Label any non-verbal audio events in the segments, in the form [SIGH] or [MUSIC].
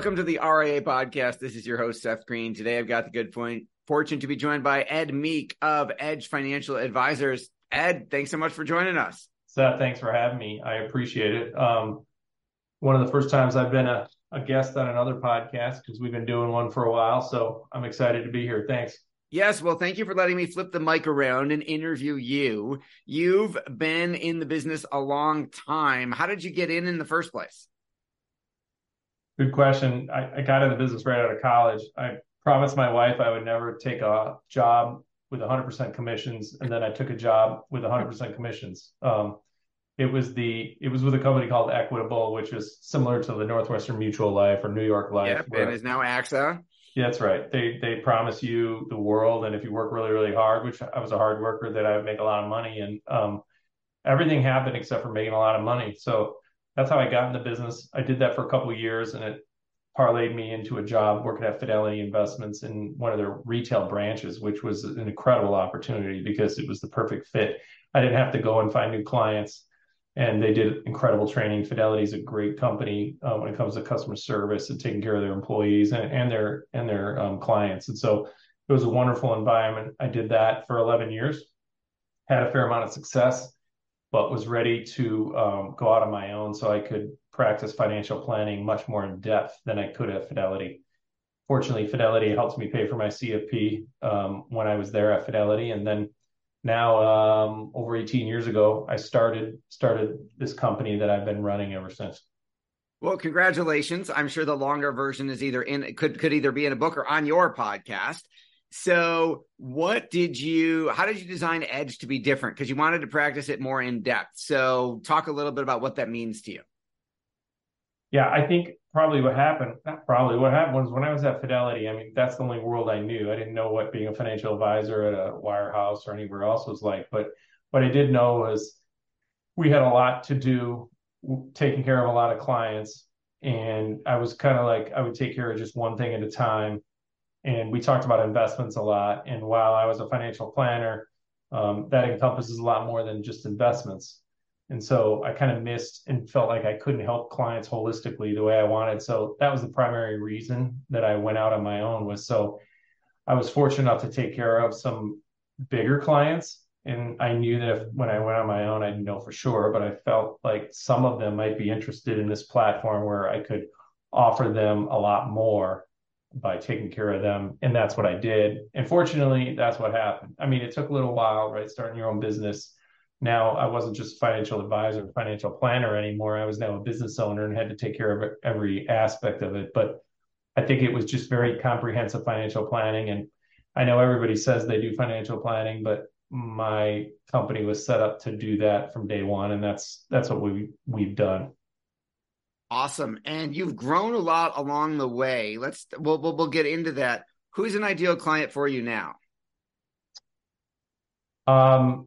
Welcome to the RIA podcast. This is your host, Seth Green. Today I've got the good point, fortune to be joined by Ed Meek of Edge Financial Advisors. Ed, thanks so much for joining us. Seth, thanks for having me. I appreciate it. Um, one of the first times I've been a, a guest on another podcast because we've been doing one for a while. So I'm excited to be here. Thanks. Yes, well, thank you for letting me flip the mic around and interview you. You've been in the business a long time. How did you get in in the first place? Good question. I, I got in the business right out of college. I promised my wife I would never take a job with 100% commissions, and then I took a job with 100% commissions. Um, it was the it was with a company called Equitable, which is similar to the Northwestern Mutual Life or New York Life. Yep, and is now AXA. Yeah, that's right. They they promise you the world, and if you work really really hard, which I was a hard worker, that I would make a lot of money, and um, everything happened except for making a lot of money. So that's how I got in the business. I did that for a couple years, and it parlayed me into a job working at Fidelity Investments in one of their retail branches, which was an incredible opportunity because it was the perfect fit. I didn't have to go and find new clients, and they did incredible training. Fidelity is a great company uh, when it comes to customer service and taking care of their employees and, and their and their um, clients. And so it was a wonderful environment. I did that for 11 years, had a fair amount of success, but was ready to um, go out on my own so I could practice financial planning much more in depth than I could at Fidelity. Fortunately, Fidelity helped me pay for my CFP um, when I was there at Fidelity, and then now um, over 18 years ago, I started started this company that I've been running ever since. Well, congratulations! I'm sure the longer version is either in could could either be in a book or on your podcast. So, what did you, how did you design Edge to be different? Because you wanted to practice it more in depth. So, talk a little bit about what that means to you. Yeah, I think probably what happened, not probably what happened was when I was at Fidelity, I mean, that's the only world I knew. I didn't know what being a financial advisor at a wirehouse or anywhere else was like. But what I did know was we had a lot to do taking care of a lot of clients. And I was kind of like, I would take care of just one thing at a time. And we talked about investments a lot. And while I was a financial planner, um, that encompasses a lot more than just investments. And so I kind of missed and felt like I couldn't help clients holistically the way I wanted. So that was the primary reason that I went out on my own was so I was fortunate enough to take care of some bigger clients. And I knew that if, when I went on my own, I didn't know for sure, but I felt like some of them might be interested in this platform where I could offer them a lot more by taking care of them. And that's what I did. And fortunately, that's what happened. I mean, it took a little while, right? Starting your own business now I wasn't just financial advisor, financial planner anymore. I was now a business owner and had to take care of every aspect of it. But I think it was just very comprehensive financial planning. And I know everybody says they do financial planning, but my company was set up to do that from day one, and that's that's what we we've done. Awesome, and you've grown a lot along the way. Let's we'll we'll, we'll get into that. Who's an ideal client for you now? Um,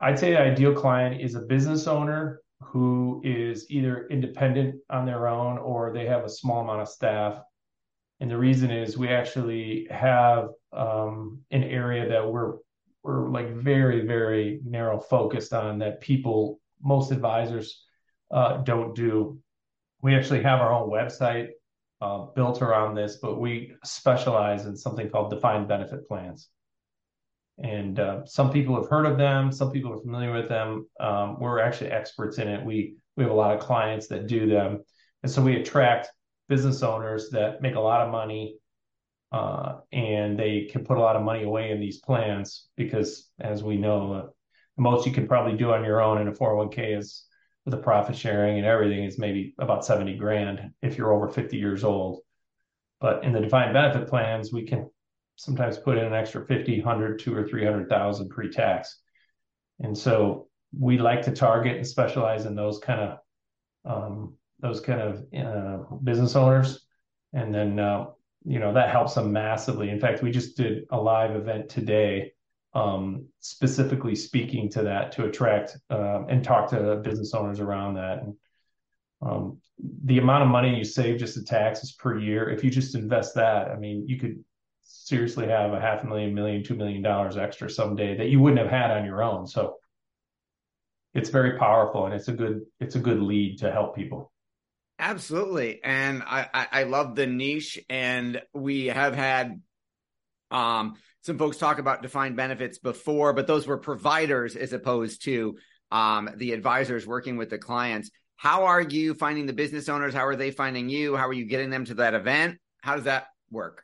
I'd say ideal client is a business owner who is either independent on their own or they have a small amount of staff. And the reason is we actually have um, an area that we're we're like very very narrow focused on that people most advisors uh, don't do. We actually have our own website uh, built around this, but we specialize in something called defined benefit plans. And uh, some people have heard of them some people are familiar with them. Um, we're actually experts in it. We we have a lot of clients that do them. And so we attract business owners that make a lot of money uh, and they can put a lot of money away in these plans because as we know uh, most you can probably do on your own in a 401k is the profit sharing and everything is maybe about 70 grand if you're over 50 years old but in the defined benefit plans we can sometimes put in an extra 50, 100, two or 300,000 pre-tax. And so we like to target and specialize in those kind of um, those kind of uh, business owners. And then uh, you know that helps them massively. In fact, we just did a live event today, um, specifically speaking to that to attract uh, and talk to business owners around that. And, um, the amount of money you save just in taxes per year, if you just invest that, I mean, you could seriously have a half a million, million, two million dollars extra someday that you wouldn't have had on your own. So it's very powerful and it's a good it's a good lead to help people. Absolutely. And I, I, I love the niche. And we have had um, some folks talk about defined benefits before, but those were providers as opposed to um, the advisors working with the clients. How are you finding the business owners? How are they finding you? How are you getting them to that event? How does that work?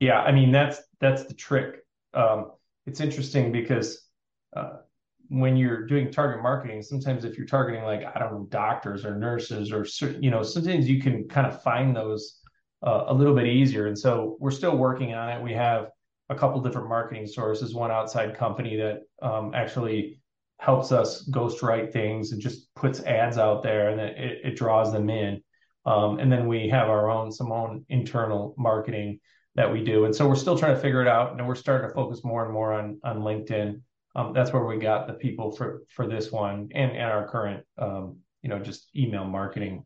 Yeah, I mean that's that's the trick. Um, it's interesting because uh, when you're doing target marketing, sometimes if you're targeting like I don't know doctors or nurses or you know sometimes you can kind of find those uh, a little bit easier. And so we're still working on it. We have a couple different marketing sources. One outside company that um, actually helps us ghostwrite things and just puts ads out there and it, it draws them in. Um, and then we have our own some own internal marketing that we do. And so we're still trying to figure it out. And we're starting to focus more and more on on LinkedIn um, that's where we got the people for for this one and and our current um, you know just email marketing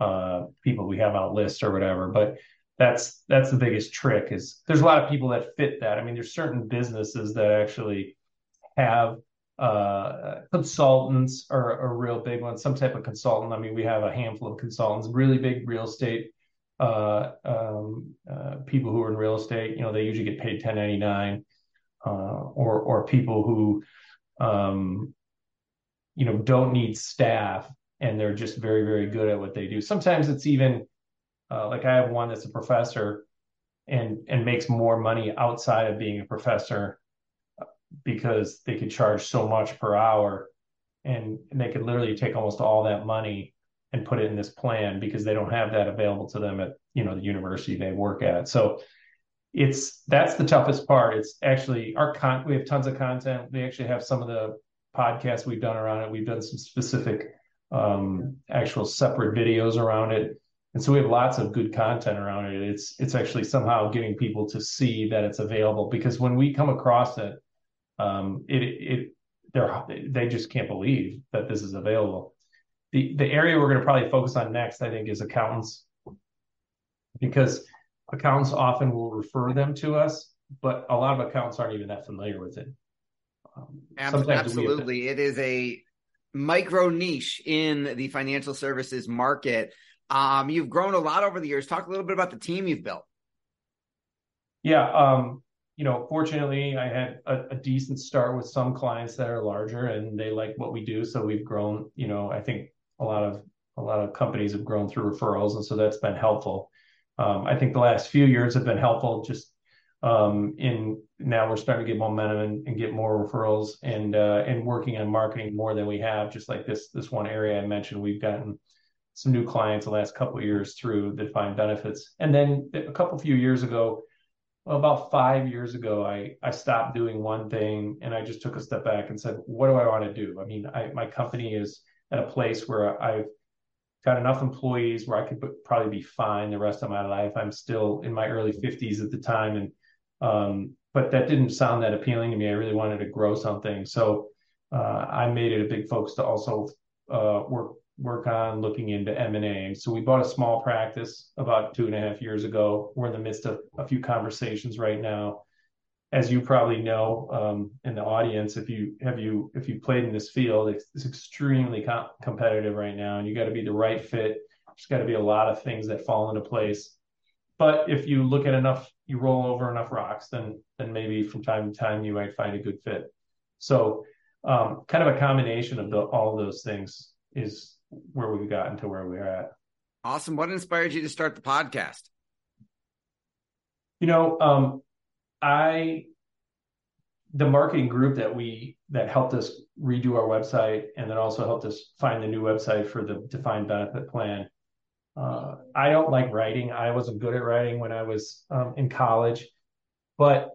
uh, people we have on a list or whatever but that's that's the biggest trick is there's a lot of people that fit that. I mean there's certain businesses that actually have uh, consultants or a real big one some type of consultant. I mean we have a handful of consultants really big real estate uh, um, uh, people who are in real estate. You know they usually get paid 1099 uh, or or people who um, you know don't need staff and they're just very very good at what they do. Sometimes it's even uh, like I have one that's a professor and and makes more money outside of being a professor because they could charge so much per hour and, and they could literally take almost all that money and put it in this plan because they don't have that available to them at you know the university they work at so it's that's the toughest part. It's actually our con. We have tons of content. We actually have some of the podcasts we've done around it. We've done some specific, um, actual separate videos around it, and so we have lots of good content around it. It's it's actually somehow getting people to see that it's available because when we come across it, um, it it they're they just can't believe that this is available. The the area we're going to probably focus on next, I think, is accountants because accountants often will refer them to us, but a lot of accounts aren't even that familiar with it. Um, Absolutely. It is a micro niche in the financial services market. Um, you've grown a lot over the years. Talk a little bit about the team you've built. Yeah. Um, you know, fortunately, I had a, a, decent start with some clients that are larger and they like what we do. So we've grown, you know, I think a lot of a lot of companies have grown through referrals. And so that's been helpful. Um, I think the last few years have been helpful just um, in now we're starting to get momentum and, and get more referrals and uh, and working on marketing more than we have. Just like this this one area I mentioned, we've gotten some new clients the last couple of years through the defined benefits. And then a couple few years ago, well, about five years ago, I I stopped doing one thing and I just took a step back and said, what do I want to do? I mean, I, my company is at a place where I've got enough employees where I could probably be fine the rest of my life. I'm still in my early 50s at the time, and um, but that didn't sound that appealing to me. I really wanted to grow something, so uh, I made it a big focus to also uh, work work on looking into M and A. So we bought a small practice about two and a half years ago. We're in the midst of a few conversations right now as you probably know um, in the audience, if you have you if you played in this field, it's, it's extremely com- competitive right now, and you got to be the right fit. There's got to be a lot of things that fall into place. But if you look at enough, you roll over enough rocks, then then maybe from time to time you might find a good fit. So, um, kind of a combination of the, all of those things is where we've gotten to where we're at. Awesome. What inspired you to start the podcast? You know, um, I the marketing group that we that helped us redo our website and then also helped us find the new website for the defined benefit plan. Uh, I don't like writing. I wasn't good at writing when I was um, in college, but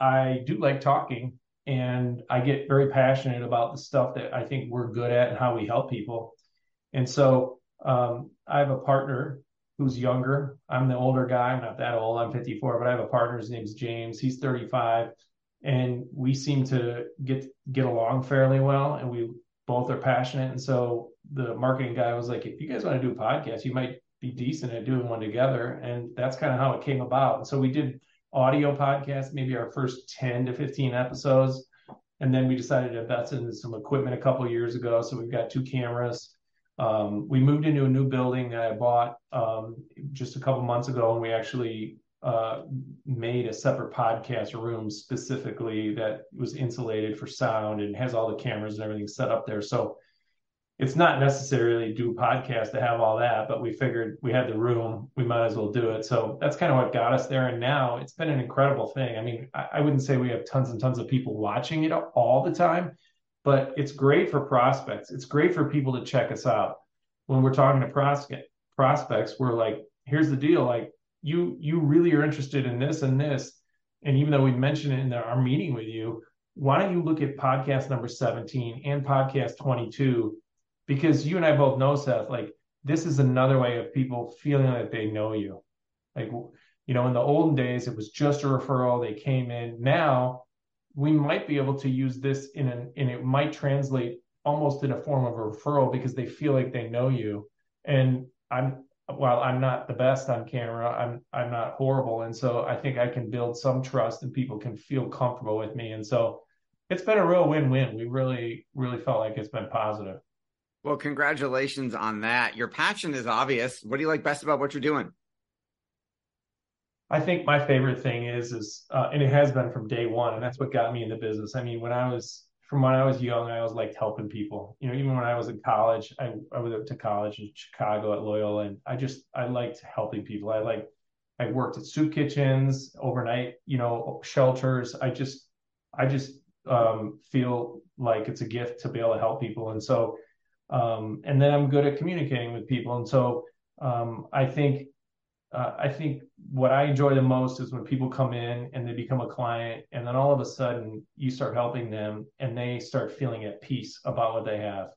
I do like talking, and I get very passionate about the stuff that I think we're good at and how we help people. And so um, I have a partner who's younger. I'm the older guy. I'm not that old. I'm 54, but I have a partner. His name's James. He's 35, and we seem to get get along fairly well, and we both are passionate. And so the marketing guy was like, "If you guys want to do a podcast, you might be decent at doing one together." And that's kind of how it came about. And so we did audio podcast, maybe our first 10 to 15 episodes. And then we decided to invest in some equipment a couple years ago. So we've got two cameras um, we moved into a new building that I bought um, just a couple months ago, and we actually uh, made a separate podcast room specifically that was insulated for sound and has all the cameras and everything set up there. So it's not necessarily do podcast to have all that, but we figured we had the room, we might as well do it. So that's kind of what got us there. And now it's been an incredible thing. I mean, I, I wouldn't say we have tons and tons of people watching it all the time, but it's great for prospects. It's great for people to check us out. When we're talking to prospect prospects, we're like, here's the deal. Like you, you really are interested in this and this. And even though we mentioned it in our meeting with you, why don't you look at podcast number 17 and podcast 22? Because you and I both know, Seth, like this is another way of people feeling that they know you. Like, you know, in the olden days, it was just a referral. They came in. Now we might be able to use this in an and it might translate almost in a form of a referral because they feel like they know you. And i'm while i'm not the best on camera i'm i'm not horrible. And so i think i can build some trust and people can feel comfortable with me. And so it's been a real win-win. We really really felt like it's been positive. Well congratulations on that. Your passion is obvious. What do you like best about what you're doing I think my favorite thing is is uh, and it has been from day one, and that's what got me in the business. I mean, when I was from when I was young, I always liked helping people. You know, even when I was in college, I, I went to college in Chicago at Loyola, and I just I liked helping people. I like I worked at soup kitchens, overnight, you know, shelters. I just I just um, feel like it's a gift to be able to help people, and so um, and then I'm good at communicating with people, and so um, I think uh, I think what I enjoy the most is when people come in and they become a client, and then all of a sudden you start helping them, and they start feeling at peace about what they have.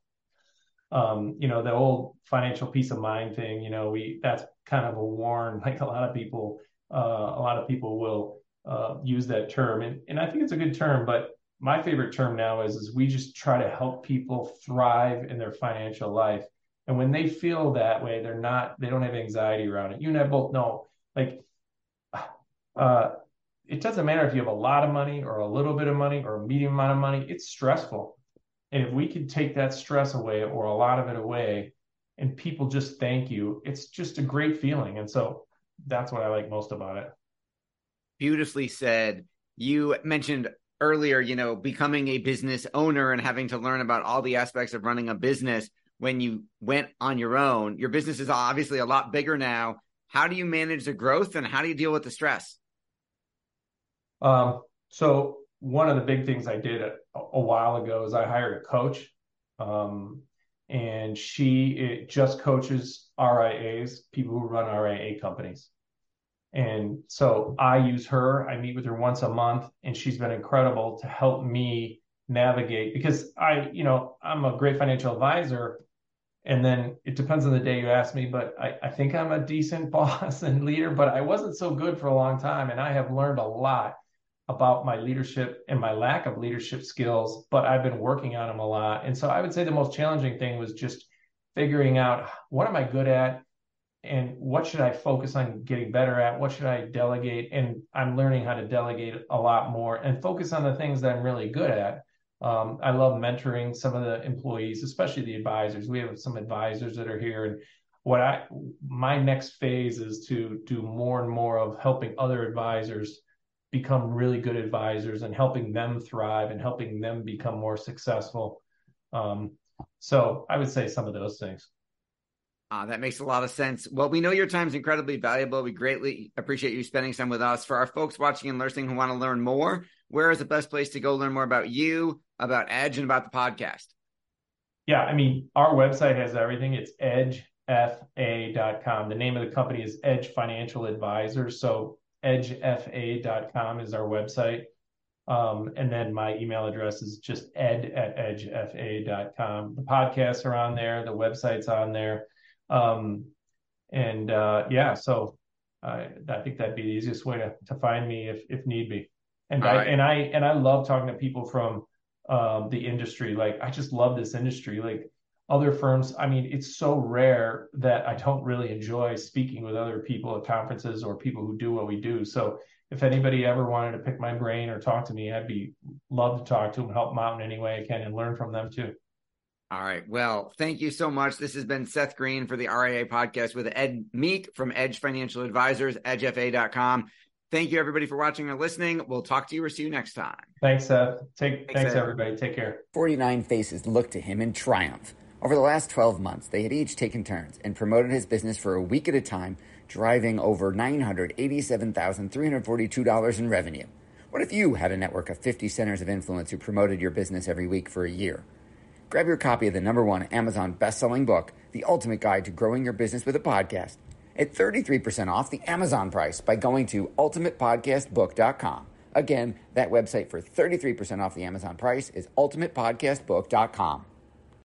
Um, you know, the old financial peace of mind thing. You know, we that's kind of a worn. [LAUGHS] Like a lot of people, uh, a lot of people will uh, use that term, and and I think it's a good term. But my favorite term now is is we just try to help people thrive in their financial life and when they feel that way, they're not, they don't have anxiety around it. You and I both know, like, uh, it doesn't matter if you have a lot of money or a little bit of money or a medium amount of money, it's stressful. And if we could take that stress away or a lot of it away and people just thank you, it's just a great feeling. And so that's what I like most about it. Beautifully said. You mentioned earlier, you know, becoming a business owner and having to learn about all the aspects of running a business when you went on your own. Your business is obviously a lot bigger now. How do you manage the growth and how do you deal with the stress? Um, so one of the big things I did a, a while ago is I hired a coach, um, and she just coaches RIAs, people who run RIA companies. And so I use her. I meet with her once a month, and she's been incredible to help me navigate because I, you know, I'm a great financial advisor, and then it depends on the day you ask me, but I, I think I'm a decent [LAUGHS] boss and leader, but I wasn't so good for a long time. And I have learned a lot about my leadership and my lack of leadership skills, but I've been working on them a lot. And so I would say the most challenging thing was just figuring out what am I good at and what should I focus on getting better at? What should I delegate? And I'm learning how to delegate a lot more and focus on the things that I'm really good at um, I love mentoring some of the employees, especially the advisors. We have some advisors that are here, and what I my next phase is to do more and more of helping other advisors become really good advisors and helping them thrive and helping them become more successful. Um, so I would say some of those things. Uh, that makes a lot of sense. Well, we know your time is incredibly valuable. We greatly appreciate you spending some with us. For our folks watching and listening who want to learn more, where is the best place to go learn more about you, about Edge and about the podcast? Yeah, I mean, our website has everything. It's edgefa.com. The name of the company is Edge Financial Advisors. So edgefa.com is our website. Um, and then my email address is just ed at edgefa.com. The podcasts are on there, the website's on there. Um, And uh, yeah, so I, I think that'd be the easiest way to to find me if if need be. And All I right. and I and I love talking to people from um, the industry. Like I just love this industry. Like other firms, I mean, it's so rare that I don't really enjoy speaking with other people at conferences or people who do what we do. So if anybody ever wanted to pick my brain or talk to me, I'd be love to talk to them, help them out in any way I can, and learn from them too. All right. Well, thank you so much. This has been Seth Green for the RIA podcast with Ed Meek from Edge Financial Advisors, edgefa.com. Thank you, everybody, for watching or listening. We'll talk to you or see you next time. Thanks, Seth. Take, thanks, thanks everybody. Take care. 49 faces looked to him in triumph. Over the last 12 months, they had each taken turns and promoted his business for a week at a time, driving over $987,342 in revenue. What if you had a network of 50 centers of influence who promoted your business every week for a year? Grab your copy of the number one Amazon best-selling book, The Ultimate Guide to Growing Your Business with a Podcast, at 33% off the Amazon price by going to ultimatepodcastbook.com. Again, that website for 33% off the Amazon price is ultimatepodcastbook.com.